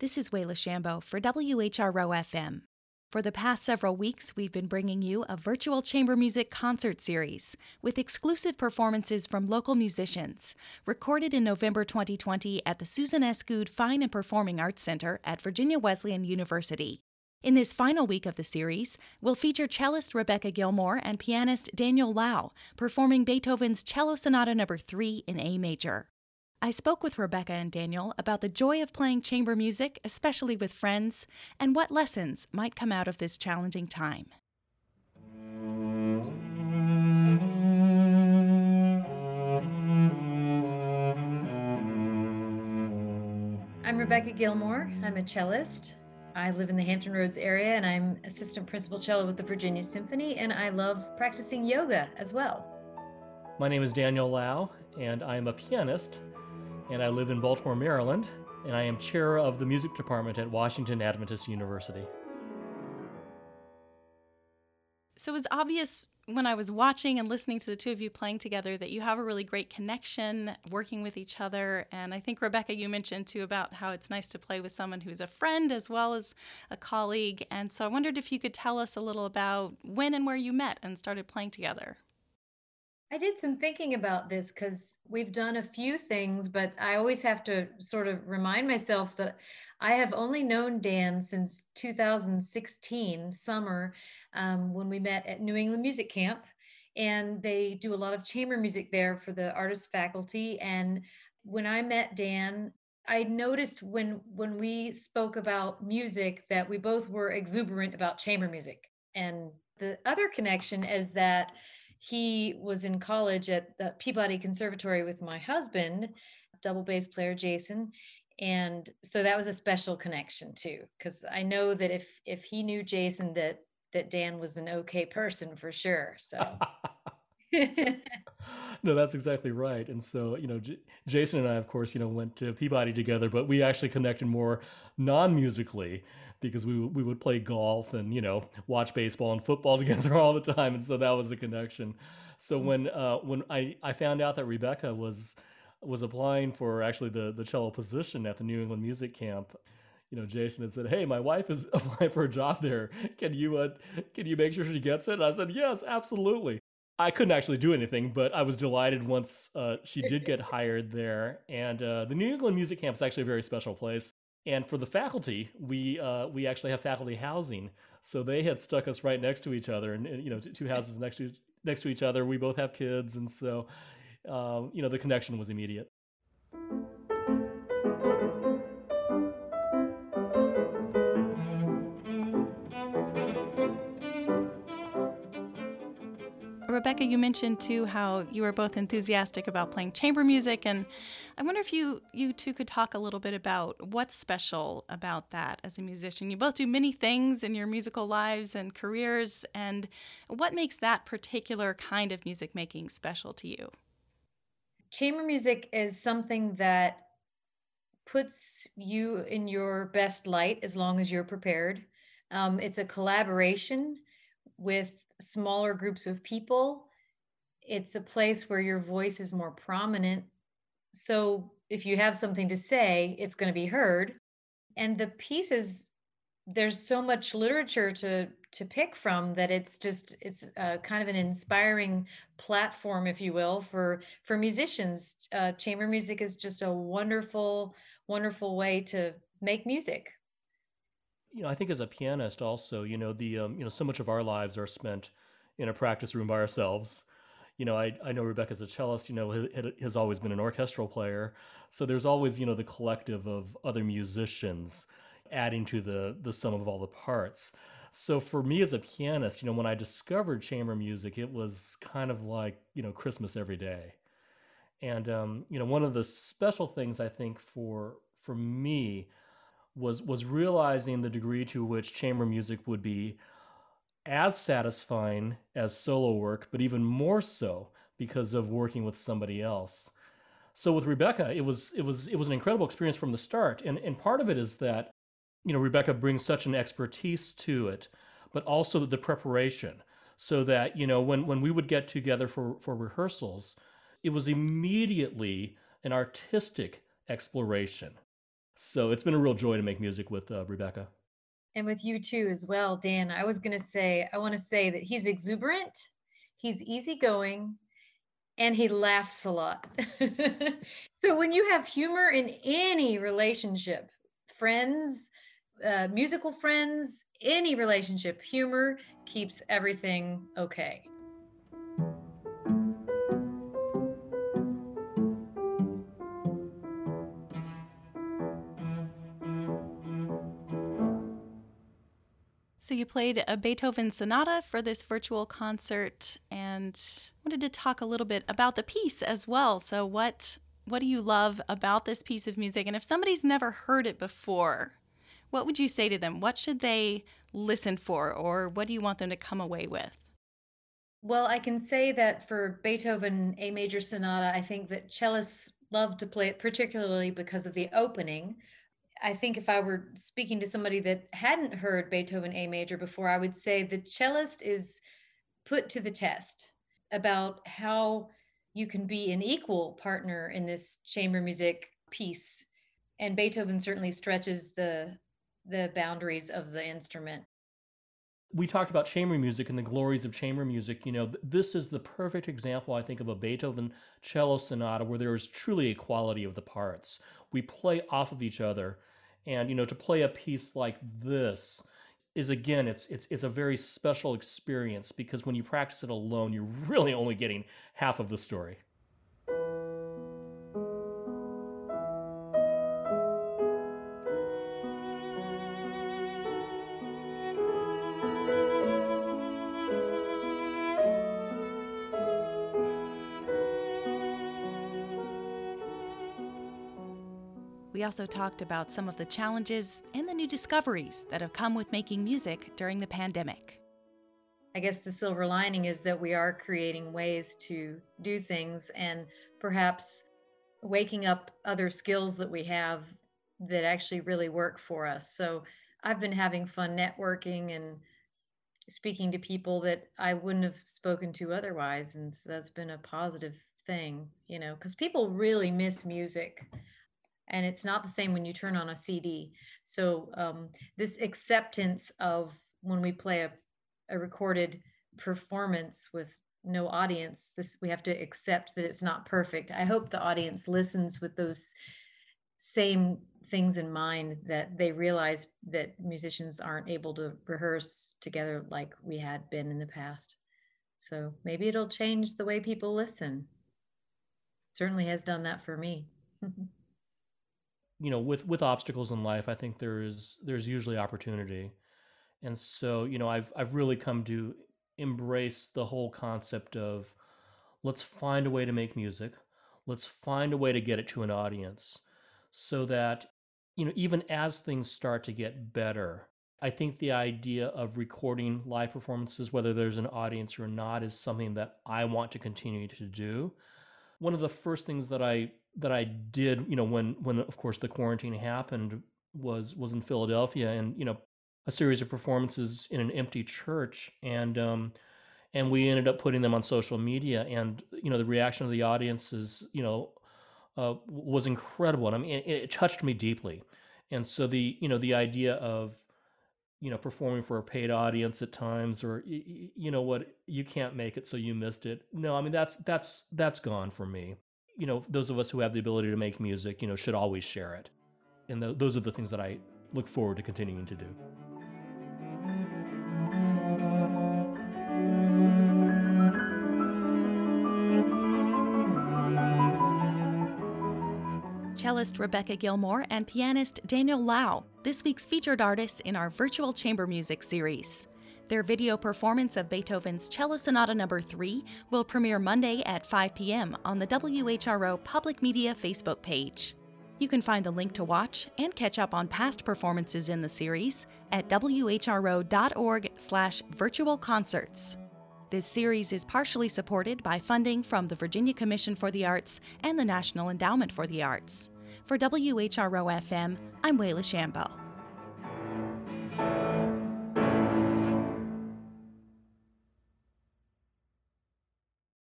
This is Wayla Shambo for WHRO FM. For the past several weeks, we've been bringing you a virtual chamber music concert series with exclusive performances from local musicians, recorded in November 2020 at the Susan S. Goode Fine and Performing Arts Center at Virginia Wesleyan University. In this final week of the series, we'll feature cellist Rebecca Gilmore and pianist Daniel Lau performing Beethoven's Cello Sonata No. 3 in A major. I spoke with Rebecca and Daniel about the joy of playing chamber music, especially with friends, and what lessons might come out of this challenging time. I'm Rebecca Gilmore. I'm a cellist. I live in the Hampton Roads area and I'm assistant principal cello with the Virginia Symphony, and I love practicing yoga as well. My name is Daniel Lau, and I am a pianist and I live in Baltimore, Maryland, and I am chair of the music department at Washington Adventist University. So it was obvious when I was watching and listening to the two of you playing together that you have a really great connection working with each other. And I think, Rebecca, you mentioned too about how it's nice to play with someone who's a friend as well as a colleague. And so I wondered if you could tell us a little about when and where you met and started playing together. I did some thinking about this because we've done a few things, but I always have to sort of remind myself that I have only known Dan since 2016 summer um, when we met at New England Music Camp. And they do a lot of chamber music there for the artist faculty. And when I met Dan, I noticed when when we spoke about music that we both were exuberant about chamber music. And the other connection is that he was in college at the Peabody Conservatory with my husband, double bass player Jason. And so that was a special connection too, because I know that if if he knew Jason, that that Dan was an okay person for sure. So. no, that's exactly right. And so, you know, J- Jason and I, of course, you know, went to Peabody together, but we actually connected more non-musically because we we would play golf and you know watch baseball and football together all the time, and so that was the connection. So mm. when uh, when I I found out that Rebecca was was applying for actually the the cello position at the New England Music Camp, you know, Jason had said, "Hey, my wife is applying for a job there. Can you uh, can you make sure she gets it?" And I said, "Yes, absolutely." I couldn't actually do anything, but I was delighted once uh, she did get hired there. And uh, the New England Music Camp is actually a very special place. And for the faculty, we uh, we actually have faculty housing, so they had stuck us right next to each other, and, and you know, two houses next to next to each other. We both have kids, and so um, you know, the connection was immediate. Rebecca, you mentioned too how you were both enthusiastic about playing chamber music, and I wonder if you you two could talk a little bit about what's special about that as a musician. You both do many things in your musical lives and careers, and what makes that particular kind of music making special to you? Chamber music is something that puts you in your best light as long as you're prepared. Um, it's a collaboration with smaller groups of people. It's a place where your voice is more prominent. So if you have something to say, it's going to be heard. And the pieces, there's so much literature to to pick from that it's just it's uh, kind of an inspiring platform if you will for for musicians uh, chamber music is just a wonderful wonderful way to make music you know, I think as a pianist also, you know, the um, you know, so much of our lives are spent in a practice room by ourselves. You know, I, I know Rebecca's a cellist, you know, has, has always been an orchestral player. So there's always, you know, the collective of other musicians adding to the the sum of all the parts. So for me as a pianist, you know, when I discovered chamber music, it was kind of like, you know, Christmas every day. And um, you know, one of the special things I think for for me was was realizing the degree to which chamber music would be as satisfying as solo work, but even more so because of working with somebody else. So with Rebecca, it was it was it was an incredible experience from the start, and and part of it is that you know Rebecca brings such an expertise to it, but also the preparation, so that you know when when we would get together for for rehearsals, it was immediately an artistic exploration So it's been a real joy to make music with uh, Rebecca. And with you too, as well, Dan. I was going to say, I want to say that he's exuberant, he's easygoing, and he laughs a lot. so when you have humor in any relationship, friends, uh, musical friends, any relationship, humor keeps everything okay. Played a Beethoven sonata for this virtual concert and wanted to talk a little bit about the piece as well. So what what do you love about this piece of music and if somebody's never heard it before, what would you say to them? What should they listen for or what do you want them to come away with? Well, I can say that for Beethoven A major sonata, I think that cellists love to play it particularly because of the opening I think if I were speaking to somebody that hadn't heard Beethoven A major before, I would say the cellist is put to the test about how you can be an equal partner in this chamber music piece. And Beethoven certainly stretches the the boundaries of the instrument. We talked about chamber music and the glories of chamber music. You know, this is the perfect example, I think, of a Beethoven cello sonata where there is truly equality of the parts. We play off of each other. And you know to play a piece like this is again it's it's it's a very special experience because when you practice it alone you're really only getting half of the story We also talked about some of the challenges and the new discoveries that have come with making music during the pandemic. I guess the silver lining is that we are creating ways to do things and perhaps waking up other skills that we have that actually really work for us. So I've been having fun networking and speaking to people that I wouldn't have spoken to otherwise. And so that's been a positive thing, you know, because people really miss music and it's not the same when you turn on a cd so um, this acceptance of when we play a, a recorded performance with no audience this we have to accept that it's not perfect. I hope the audience listens with those same things in mind that they realize that musicians aren't able to rehearse together like we had been in the past. So maybe it'll change the way people listen. Certainly has done that for me you know with with obstacles in life i think there's there's usually opportunity. And so you know i've i've really come to embrace the whole concept of let's find a way to make music. Let's find a way to get it to an audience so that you know even as things start to get better i think the idea of recording live performances whether there's an audience or not is something that i want to continue to do. One of the first things that i that I did, you know, when when of course the quarantine happened was was in Philadelphia, and you know, a series of performances in an empty church, and um, and we ended up putting them on social media, and you know, the reaction of the audiences, you know, uh, was incredible, and I mean, it, it touched me deeply, and so the you know the idea of you know performing for a paid audience at times or you know what you can't make it so you missed it. No i mean that's that's that's gone for me you know, those of us who have the ability to make music, you know, should always share it. And th- those are the things that I look forward to continuing to do. Cellist Rebecca Gilmore and pianist Daniel Lau, this week's featured artists in our virtual chamber music series. Their video performance of Beethoven's Cello Sonata No. 3 will premiere Monday at 5 p.m. on the WHRO Public Media Facebook page. You can find the link to watch and catch up on past performances in the series at whro.org/slash virtual concerts. This series is partially supported by funding from the Virginia Commission for the Arts and the National Endowment for the Arts. For WHRO FM, I'm Wayla Shambo.